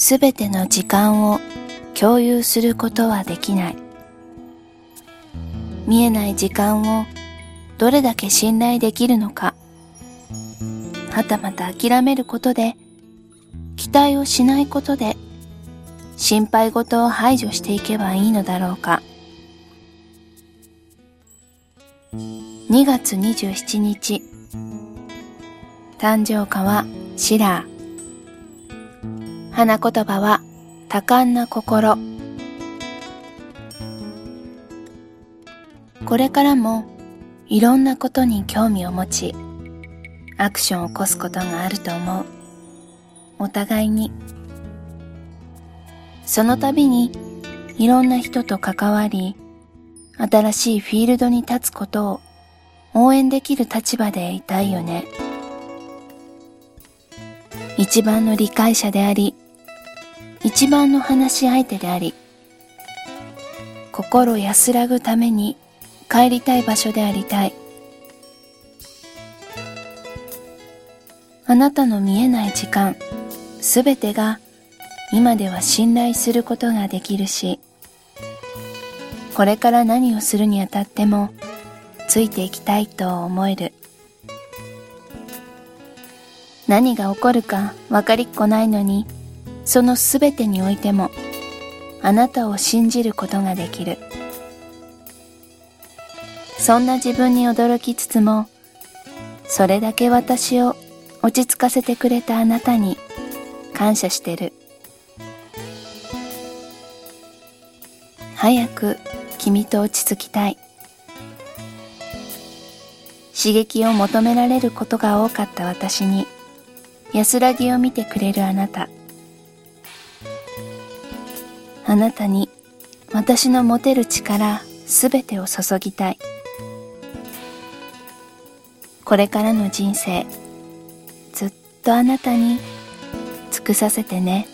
すべての時間を共有することはできない。見えない時間をどれだけ信頼できるのか、はたまた諦めることで、期待をしないことで、心配事を排除していけばいいのだろうか。2月27日、誕生花はシラー。花言葉は多感な心。これからもいろんなことに興味を持ち、アクションを起こすことがあると思う。お互いに。その度にいろんな人と関わり、新しいフィールドに立つことを応援できる立場でいたいよね。一番の理解者であり、一番の話し相手であり、心安らぐために帰りたい場所でありたい。あなたの見えない時間、すべてが今では信頼することができるし、これから何をするにあたってもついていきたいと思える。何が起こるか分かりっこないのに、そのすべてにおいても、あなたを信じることができる。そんな自分に驚きつつも、それだけ私を落ち着かせてくれたあなたに感謝してる。早く君と落ち着きたい。刺激を求められることが多かった私に安らぎを見てくれるあなた。あなたに私の持てる力すべてを注ぎたい。これからの人生、ずっとあなたに尽くさせてね。